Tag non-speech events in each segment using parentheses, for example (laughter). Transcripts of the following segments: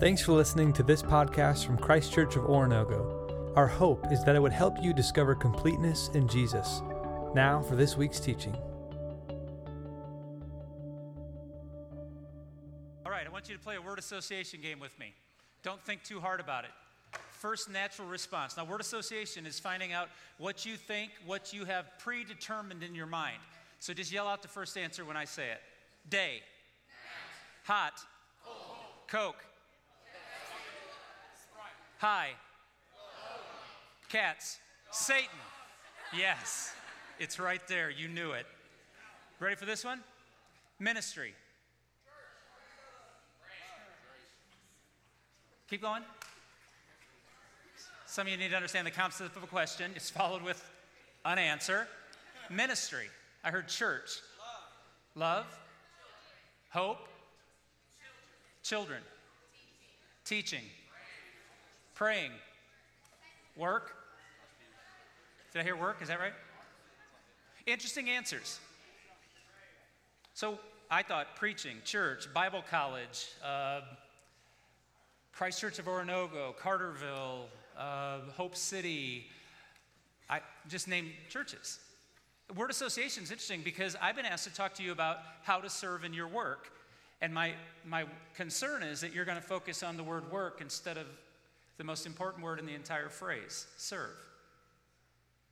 Thanks for listening to this podcast from Christ Church of Oronogo. Our hope is that it would help you discover completeness in Jesus. Now for this week's teaching. All right, I want you to play a word association game with me. Don't think too hard about it. First natural response. Now, word association is finding out what you think, what you have predetermined in your mind. So just yell out the first answer when I say it. Day. Hot. Coke. High. Cats. Satan. Yes, it's right there. You knew it. Ready for this one? Ministry. Keep going. Some of you need to understand the concept of a question. It's followed with an answer. Ministry. I heard church. Love. Hope. Children. Teaching. Praying. Work. Did I hear work? Is that right? Interesting answers. So I thought preaching, church, Bible college, uh, Christ Church of Oronogo, Carterville, uh, Hope City. I just named churches. Word association is interesting because I've been asked to talk to you about how to serve in your work. And my, my concern is that you're going to focus on the word work instead of the most important word in the entire phrase serve.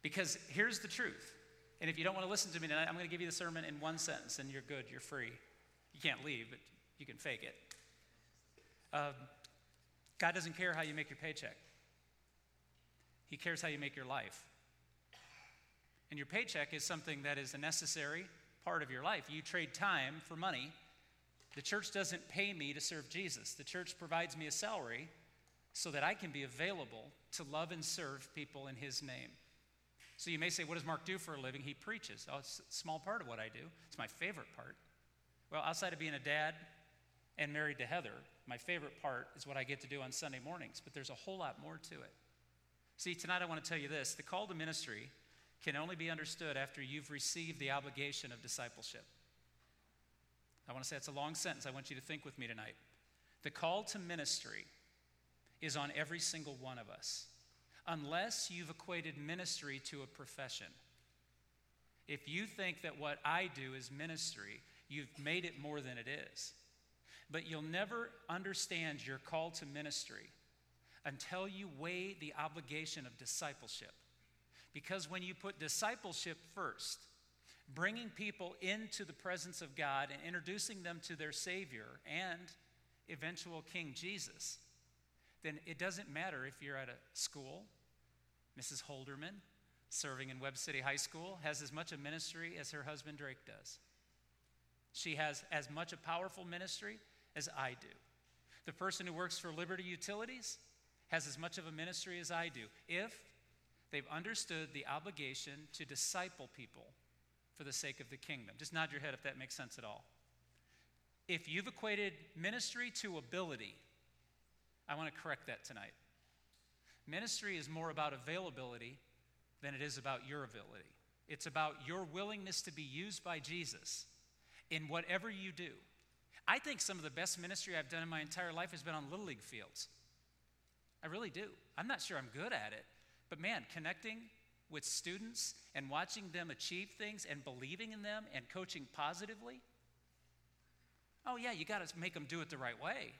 Because here's the truth. And if you don't want to listen to me tonight, I'm going to give you the sermon in one sentence and you're good, you're free. You can't leave, but you can fake it. Uh, God doesn't care how you make your paycheck, He cares how you make your life. And your paycheck is something that is a necessary part of your life. You trade time for money. The church doesn't pay me to serve Jesus, the church provides me a salary so that I can be available to love and serve people in His name. So you may say, What does Mark do for a living? He preaches. Oh, it's a small part of what I do. It's my favorite part. Well, outside of being a dad and married to Heather, my favorite part is what I get to do on Sunday mornings, but there's a whole lot more to it. See, tonight I want to tell you this the call to ministry can only be understood after you've received the obligation of discipleship. I want to say it's a long sentence. I want you to think with me tonight. The call to ministry is on every single one of us, unless you've equated ministry to a profession. If you think that what I do is ministry, you've made it more than it is. But you'll never understand your call to ministry until you weigh the obligation of discipleship. Because when you put discipleship first, bringing people into the presence of God and introducing them to their Savior and eventual King Jesus, then it doesn't matter if you're at a school. Mrs. Holderman, serving in Webb City High School, has as much a ministry as her husband Drake does. She has as much a powerful ministry as I do. The person who works for Liberty Utilities has as much of a ministry as I do if they've understood the obligation to disciple people for the sake of the kingdom. Just nod your head if that makes sense at all. If you've equated ministry to ability, I want to correct that tonight. Ministry is more about availability than it is about your ability. It's about your willingness to be used by Jesus in whatever you do. I think some of the best ministry I've done in my entire life has been on Little League fields. I really do. I'm not sure I'm good at it, but man, connecting with students and watching them achieve things and believing in them and coaching positively. Oh, yeah, you got to make them do it the right way.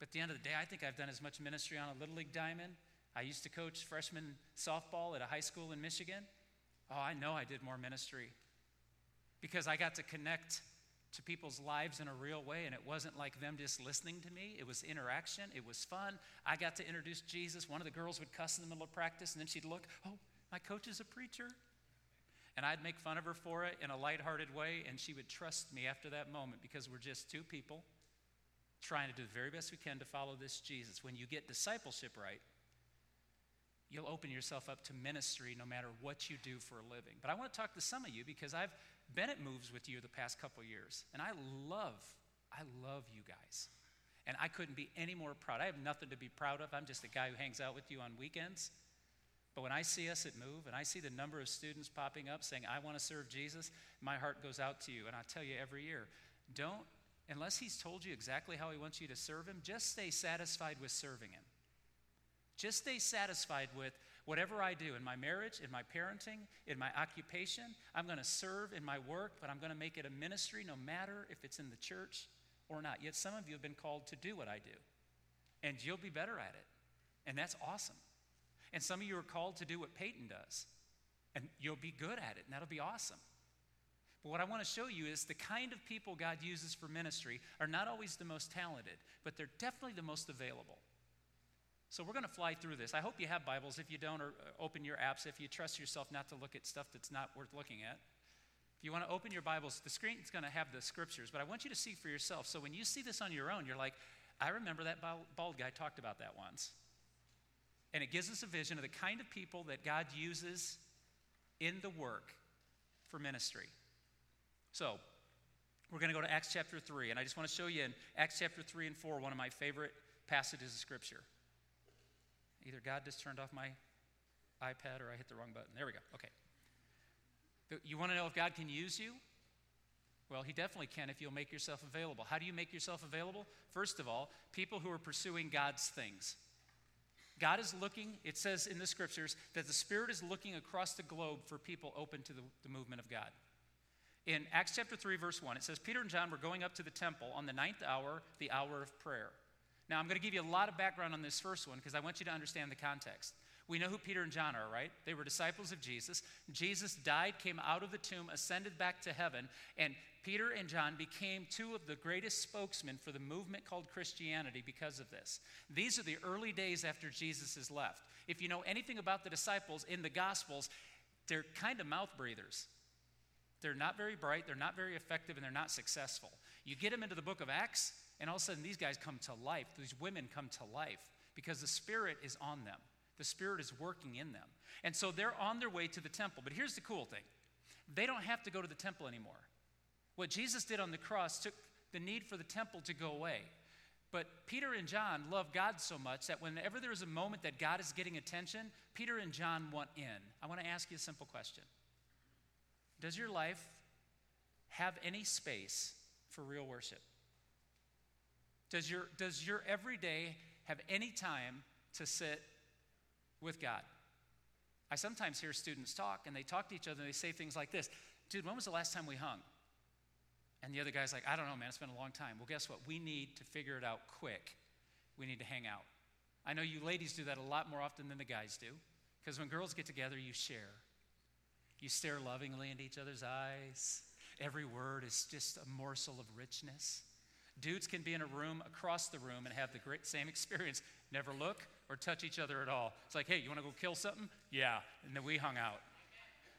But at the end of the day, I think I've done as much ministry on a Little League diamond. I used to coach freshman softball at a high school in Michigan. Oh, I know I did more ministry because I got to connect to people's lives in a real way, and it wasn't like them just listening to me. It was interaction, it was fun. I got to introduce Jesus. One of the girls would cuss in the middle of practice, and then she'd look, Oh, my coach is a preacher. And I'd make fun of her for it in a lighthearted way, and she would trust me after that moment because we're just two people trying to do the very best we can to follow this Jesus. When you get discipleship right, you'll open yourself up to ministry no matter what you do for a living. But I want to talk to some of you because I've been at moves with you the past couple years, and I love, I love you guys. And I couldn't be any more proud. I have nothing to be proud of. I'm just a guy who hangs out with you on weekends. But when I see us at Move and I see the number of students popping up saying, I want to serve Jesus, my heart goes out to you. And I tell you every year, don't unless He's told you exactly how He wants you to serve Him, just stay satisfied with serving Him. Just stay satisfied with whatever I do in my marriage, in my parenting, in my occupation. I'm going to serve in my work, but I'm going to make it a ministry no matter if it's in the church or not. Yet some of you have been called to do what I do, and you'll be better at it. And that's awesome. And some of you are called to do what Peyton does, and you'll be good at it, and that'll be awesome. But what I want to show you is the kind of people God uses for ministry are not always the most talented, but they're definitely the most available. So we're going to fly through this. I hope you have Bibles. If you don't, or uh, open your apps. If you trust yourself not to look at stuff that's not worth looking at. If you want to open your Bibles, the screen is going to have the scriptures, but I want you to see for yourself. So when you see this on your own, you're like, I remember that bald guy talked about that once. And it gives us a vision of the kind of people that God uses in the work for ministry. So, we're going to go to Acts chapter 3, and I just want to show you in Acts chapter 3 and 4 one of my favorite passages of Scripture. Either God just turned off my iPad or I hit the wrong button. There we go. Okay. You want to know if God can use you? Well, He definitely can if you'll make yourself available. How do you make yourself available? First of all, people who are pursuing God's things. God is looking, it says in the scriptures, that the Spirit is looking across the globe for people open to the, the movement of God. In Acts chapter 3, verse 1, it says, Peter and John were going up to the temple on the ninth hour, the hour of prayer. Now, I'm going to give you a lot of background on this first one because I want you to understand the context. We know who Peter and John are, right? They were disciples of Jesus. Jesus died, came out of the tomb, ascended back to heaven, and Peter and John became two of the greatest spokesmen for the movement called Christianity because of this. These are the early days after Jesus has left. If you know anything about the disciples in the Gospels, they're kind of mouth breathers. They're not very bright, they're not very effective, and they're not successful. You get them into the book of Acts, and all of a sudden these guys come to life. These women come to life because the Spirit is on them, the Spirit is working in them. And so they're on their way to the temple. But here's the cool thing they don't have to go to the temple anymore. What Jesus did on the cross took the need for the temple to go away. But Peter and John love God so much that whenever there is a moment that God is getting attention, Peter and John want in. I want to ask you a simple question Does your life have any space for real worship? Does your, does your everyday have any time to sit with God? I sometimes hear students talk and they talk to each other and they say things like this Dude, when was the last time we hung? And the other guy's like, I don't know, man, it's been a long time. Well, guess what? We need to figure it out quick. We need to hang out. I know you ladies do that a lot more often than the guys do, because when girls get together, you share. You stare lovingly into each other's eyes. Every word is just a morsel of richness. Dudes can be in a room across the room and have the great same experience. Never look or touch each other at all. It's like, hey, you want to go kill something? Yeah. And then we hung out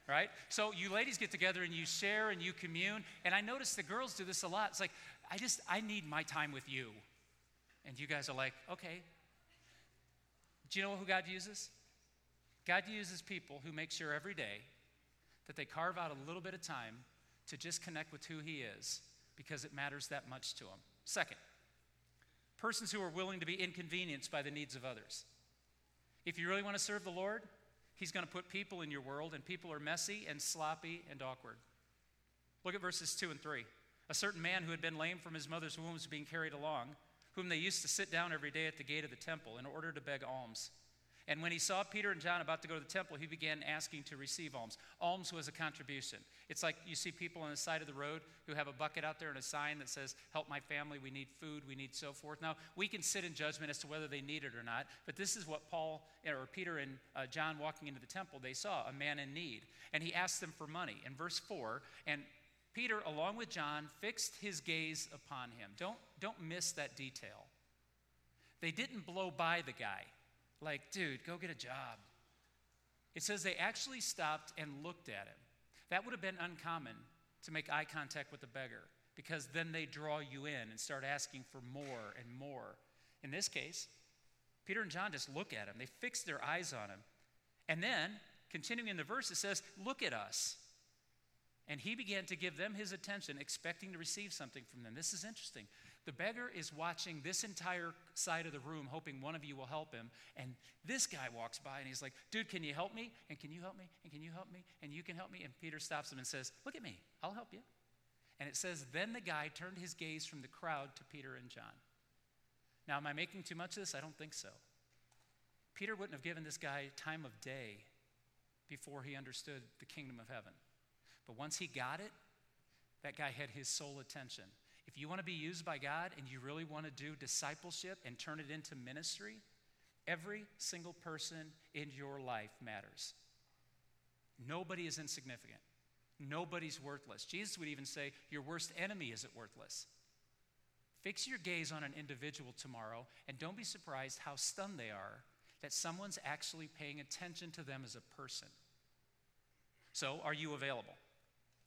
right? So you ladies get together and you share and you commune. And I notice the girls do this a lot. It's like, I just, I need my time with you. And you guys are like, okay. Do you know who God uses? God uses people who make sure every day that they carve out a little bit of time to just connect with who He is because it matters that much to them. Second, persons who are willing to be inconvenienced by the needs of others. If you really want to serve the Lord, He's going to put people in your world, and people are messy and sloppy and awkward. Look at verses 2 and 3. A certain man who had been lame from his mother's womb was being carried along, whom they used to sit down every day at the gate of the temple in order to beg alms. And when he saw Peter and John about to go to the temple, he began asking to receive alms. Alms was a contribution. It's like you see people on the side of the road who have a bucket out there and a sign that says, Help my family, we need food, we need so forth. Now, we can sit in judgment as to whether they need it or not, but this is what Paul, or Peter and uh, John walking into the temple, they saw a man in need. And he asked them for money. In verse 4, and Peter, along with John, fixed his gaze upon him. Don't, don't miss that detail. They didn't blow by the guy like, dude, go get a job. It says they actually stopped and looked at him. That would have been uncommon to make eye contact with a beggar because then they draw you in and start asking for more and more. In this case, Peter and John just look at him, they fix their eyes on him. And then, continuing in the verse, it says, Look at us. And he began to give them his attention, expecting to receive something from them. This is interesting. The beggar is watching this entire side of the room, hoping one of you will help him. And this guy walks by and he's like, Dude, can you help me? And can you help me? And can you help me? And you can help me? And Peter stops him and says, Look at me. I'll help you. And it says, Then the guy turned his gaze from the crowd to Peter and John. Now, am I making too much of this? I don't think so. Peter wouldn't have given this guy time of day before he understood the kingdom of heaven. But once he got it, that guy had his sole attention. If you want to be used by God and you really want to do discipleship and turn it into ministry, every single person in your life matters. Nobody is insignificant. Nobody's worthless. Jesus would even say, Your worst enemy isn't worthless. Fix your gaze on an individual tomorrow and don't be surprised how stunned they are that someone's actually paying attention to them as a person. So, are you available?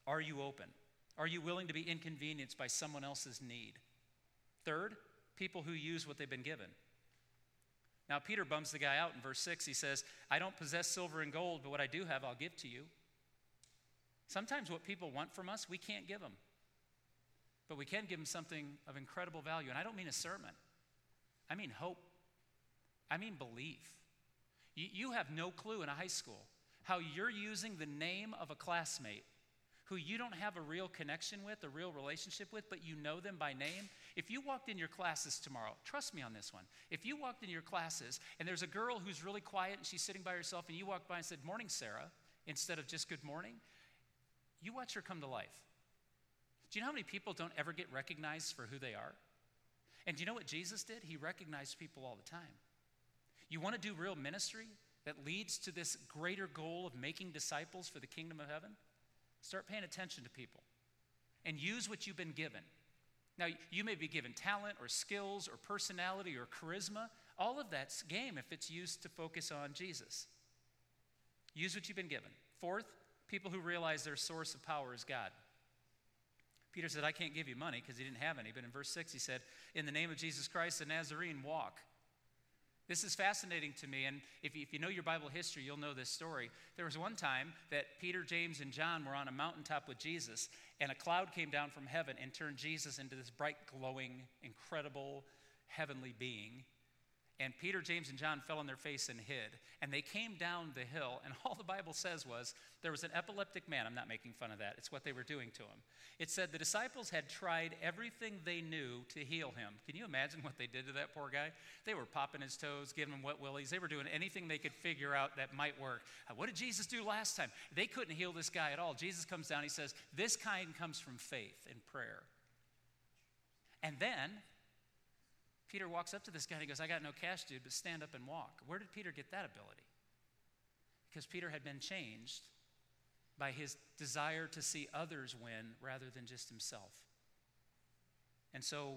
Are you open? Are you willing to be inconvenienced by someone else's need? Third, people who use what they've been given. Now, Peter bums the guy out in verse 6. He says, I don't possess silver and gold, but what I do have, I'll give to you. Sometimes what people want from us, we can't give them. But we can give them something of incredible value. And I don't mean a sermon, I mean hope, I mean belief. You, you have no clue in a high school how you're using the name of a classmate who you don't have a real connection with, a real relationship with, but you know them by name. If you walked in your classes tomorrow, trust me on this one. If you walked in your classes and there's a girl who's really quiet and she's sitting by herself and you walked by and said, Morning, Sarah, instead of just good morning, you watch her come to life. Do you know how many people don't ever get recognized for who they are? And do you know what Jesus did? He recognized people all the time. You want to do real ministry that leads to this greater goal of making disciples for the kingdom of heaven? Start paying attention to people and use what you've been given. Now, you may be given talent or skills or personality or charisma. All of that's game if it's used to focus on Jesus. Use what you've been given. Fourth, people who realize their source of power is God. Peter said, I can't give you money because he didn't have any. But in verse 6, he said, In the name of Jesus Christ, the Nazarene, walk. This is fascinating to me, and if you, if you, know your Bible history, you'll know this story. There was one time that Peter, James, and John were on a mountaintop with Jesus, and a cloud came down from heaven and turned Jesus into this bright, glowing, incredible, heavenly being. And Peter, James, and John fell on their face and hid. And they came down the hill, and (laughs) all the Bible says was there was an epileptic man. I'm not making fun of that, it's what they were doing to him. It said the disciples had tried everything they knew to heal him. Can you imagine what they did to that poor guy? They were popping his toes, giving him wet willies. They were doing anything they could figure out that might work. Uh, what did Jesus do last time? They couldn't heal this guy at all. Jesus comes down, he says, This kind comes from faith and prayer. And then Peter walks up to this guy and he goes, I got no cash, dude, but stand up and walk. Where did Peter get that ability? Because Peter had been changed by his desire to see others win rather than just himself. And so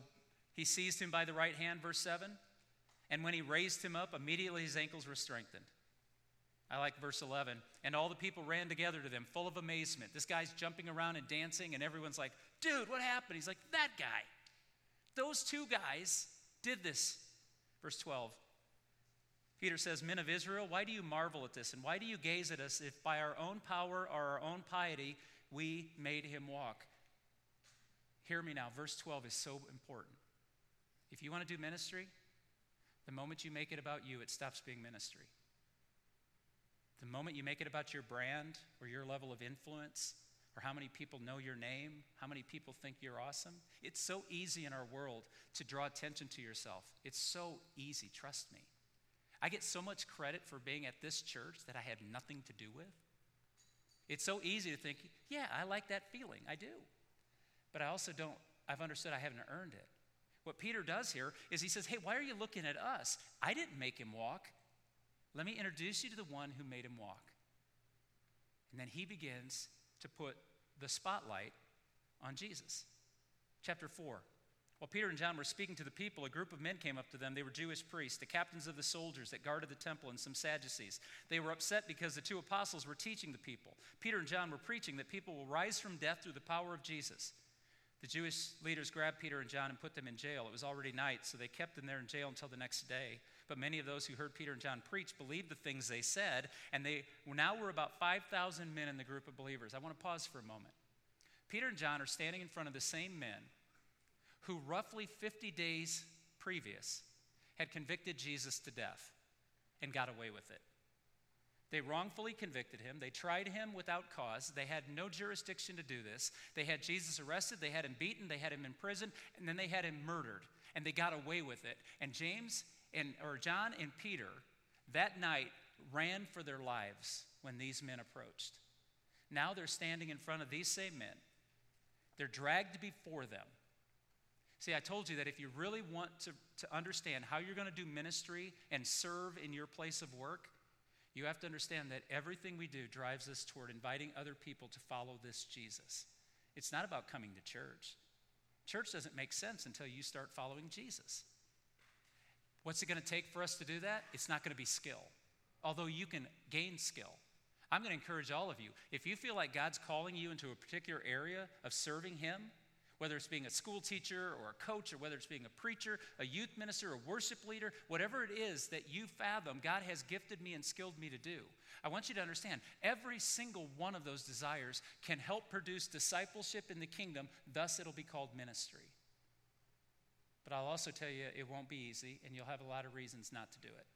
he seized him by the right hand, verse 7, and when he raised him up, immediately his ankles were strengthened. I like verse 11. And all the people ran together to them, full of amazement. This guy's jumping around and dancing, and everyone's like, Dude, what happened? He's like, That guy. Those two guys did this. Verse 12. Peter says, Men of Israel, why do you marvel at this? And why do you gaze at us if by our own power or our own piety we made him walk? Hear me now. Verse 12 is so important. If you want to do ministry, the moment you make it about you, it stops being ministry. The moment you make it about your brand or your level of influence, or how many people know your name, how many people think you're awesome. It's so easy in our world to draw attention to yourself. It's so easy, trust me. I get so much credit for being at this church that I had nothing to do with. It's so easy to think, yeah, I like that feeling. I do. But I also don't, I've understood I haven't earned it. What Peter does here is he says, hey, why are you looking at us? I didn't make him walk. Let me introduce you to the one who made him walk. And then he begins to put the spotlight on Jesus. Chapter 4. While Peter and John were speaking to the people, a group of men came up to them. They were Jewish priests, the captains of the soldiers that guarded the temple, and some Sadducees. They were upset because the two apostles were teaching the people. Peter and John were preaching that people will rise from death through the power of Jesus. The Jewish leaders grabbed Peter and John and put them in jail. It was already night, so they kept them there in jail until the next day. But many of those who heard Peter and John preach believed the things they said, and they now were about 5,000 men in the group of believers. I want to pause for a moment. Peter and John are standing in front of the same men who, roughly 50 days previous, had convicted Jesus to death and got away with it. They wrongfully convicted him. They tried him without cause. They had no jurisdiction to do this. They had Jesus arrested. They had him beaten. They had him in prison. And then they had him murdered. And they got away with it. And James and, or John and Peter that night ran for their lives when these men approached. Now they're standing in front of these same men. They're dragged before them. See, I told you that if you really want to, to understand how you're going to do ministry and serve in your place of work, you have to understand that everything we do drives us toward inviting other people to follow this Jesus. It's not about coming to church. Church doesn't make sense until you start following Jesus. What's it going to take for us to do that? It's not going to be skill, although you can gain skill. I'm going to encourage all of you. If you feel like God's calling you into a particular area of serving Him, whether it's being a school teacher or a coach, or whether it's being a preacher, a youth minister, a worship leader, whatever it is that you fathom, God has gifted me and skilled me to do. I want you to understand every single one of those desires can help produce discipleship in the kingdom, thus, it'll be called ministry. But I'll also tell you it won't be easy, and you'll have a lot of reasons not to do it.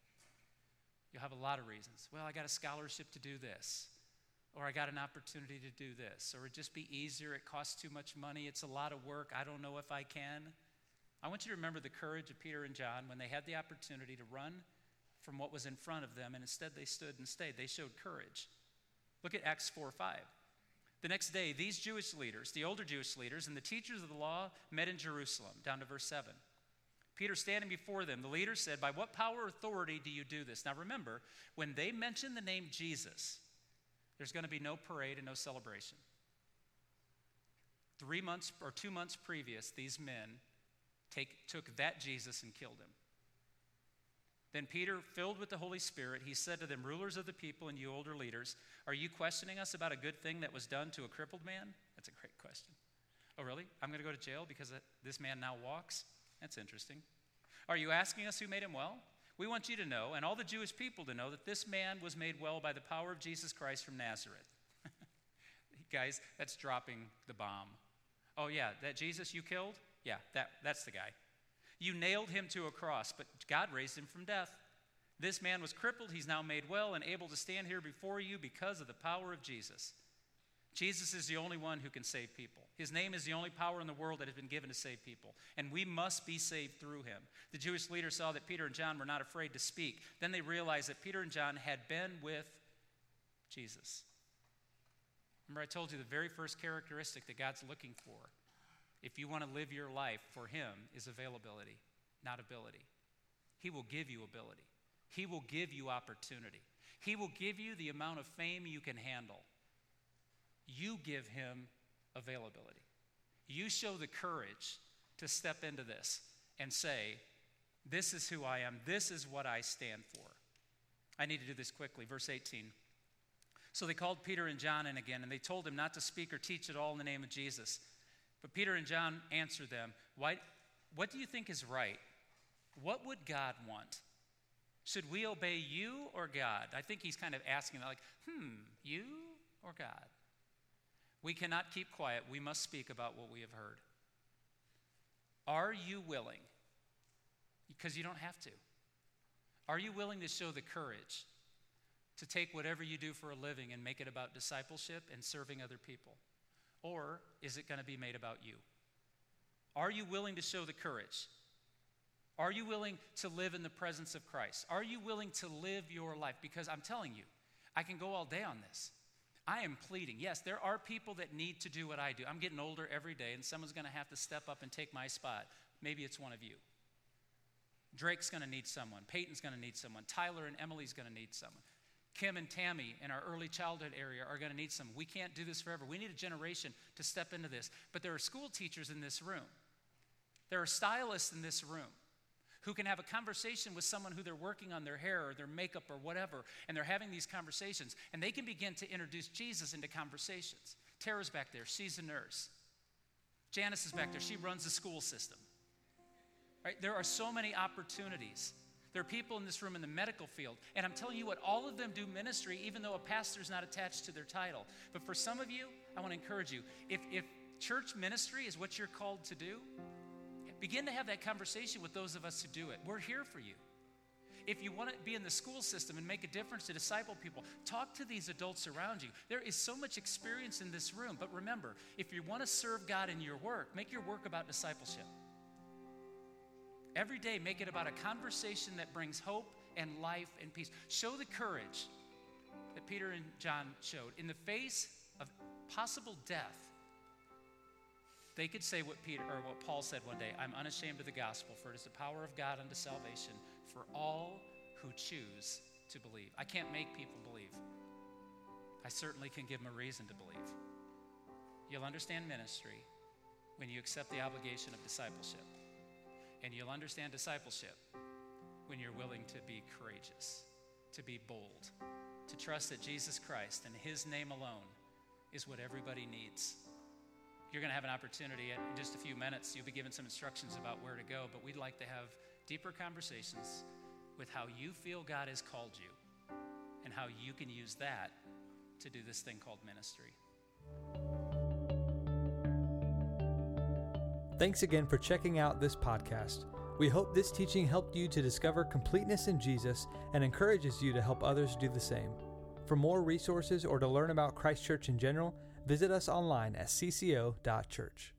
You'll have a lot of reasons. Well, I got a scholarship to do this, or I got an opportunity to do this, or it'd just be easier. It costs too much money. It's a lot of work. I don't know if I can. I want you to remember the courage of Peter and John when they had the opportunity to run from what was in front of them, and instead they stood and stayed. They showed courage. Look at Acts 4 5. The next day, these Jewish leaders, the older Jewish leaders, and the teachers of the law met in Jerusalem, down to verse 7. Peter standing before them, the leader said, By what power or authority do you do this? Now remember, when they mention the name Jesus, there's going to be no parade and no celebration. Three months or two months previous, these men take, took that Jesus and killed him. Then Peter, filled with the Holy Spirit, he said to them, Rulers of the people and you older leaders, are you questioning us about a good thing that was done to a crippled man? That's a great question. Oh, really? I'm going to go to jail because this man now walks? That's interesting. Are you asking us who made him well? We want you to know, and all the Jewish people to know, that this man was made well by the power of Jesus Christ from Nazareth. (laughs) Guys, that's dropping the bomb. Oh, yeah, that Jesus you killed? Yeah, that, that's the guy. You nailed him to a cross, but God raised him from death. This man was crippled. He's now made well and able to stand here before you because of the power of Jesus. Jesus is the only one who can save people. His name is the only power in the world that has been given to save people, and we must be saved through him. The Jewish leaders saw that Peter and John were not afraid to speak. Then they realized that Peter and John had been with Jesus. Remember, I told you the very first characteristic that God's looking for, if you want to live your life for him, is availability, not ability. He will give you ability, He will give you opportunity, He will give you the amount of fame you can handle. You give him availability. You show the courage to step into this and say, This is who I am, this is what I stand for. I need to do this quickly. Verse 18. So they called Peter and John in again, and they told him not to speak or teach at all in the name of Jesus. But Peter and John answered them, Why, What do you think is right? What would God want? Should we obey you or God? I think he's kind of asking, that, like, hmm, you or God? We cannot keep quiet. We must speak about what we have heard. Are you willing? Because you don't have to. Are you willing to show the courage to take whatever you do for a living and make it about discipleship and serving other people? Or is it going to be made about you? Are you willing to show the courage? Are you willing to live in the presence of Christ? Are you willing to live your life? Because I'm telling you, I can go all day on this. I am pleading. Yes, there are people that need to do what I do. I'm getting older every day, and someone's going to have to step up and take my spot. Maybe it's one of you. Drake's going to need someone. Peyton's going to need someone. Tyler and Emily's going to need someone. Kim and Tammy in our early childhood area are going to need some. We can't do this forever. We need a generation to step into this. But there are school teachers in this room. There are stylists in this room who can have a conversation with someone who they're working on their hair or their makeup or whatever, and they're having these conversations, and they can begin to introduce Jesus into conversations. Tara's back there, she's a nurse. Janice is back there, she runs the school system. Right? There are so many opportunities. There are people in this room in the medical field, and I'm telling you what, all of them do ministry, even though a pastor is not attached to their title. But for some of you, I want to encourage you if, if church ministry is what you're called to do, Begin to have that conversation with those of us who do it. We're here for you. If you want to be in the school system and make a difference to disciple people, talk to these adults around you. There is so much experience in this room, but remember, if you want to serve God in your work, make your work about discipleship. Every day, make it about a conversation that brings hope and life and peace. Show the courage that Peter and John showed. In the face of possible death, they could say what Peter or what Paul said one day, I'm unashamed of the gospel, for it is the power of God unto salvation for all who choose to believe. I can't make people believe. I certainly can give them a reason to believe. You'll understand ministry when you accept the obligation of discipleship. And you'll understand discipleship when you're willing to be courageous, to be bold, to trust that Jesus Christ and His name alone is what everybody needs. You're going to have an opportunity in just a few minutes. You'll be given some instructions about where to go, but we'd like to have deeper conversations with how you feel God has called you and how you can use that to do this thing called ministry. Thanks again for checking out this podcast. We hope this teaching helped you to discover completeness in Jesus and encourages you to help others do the same. For more resources or to learn about Christ Church in general, visit us online at cco.church.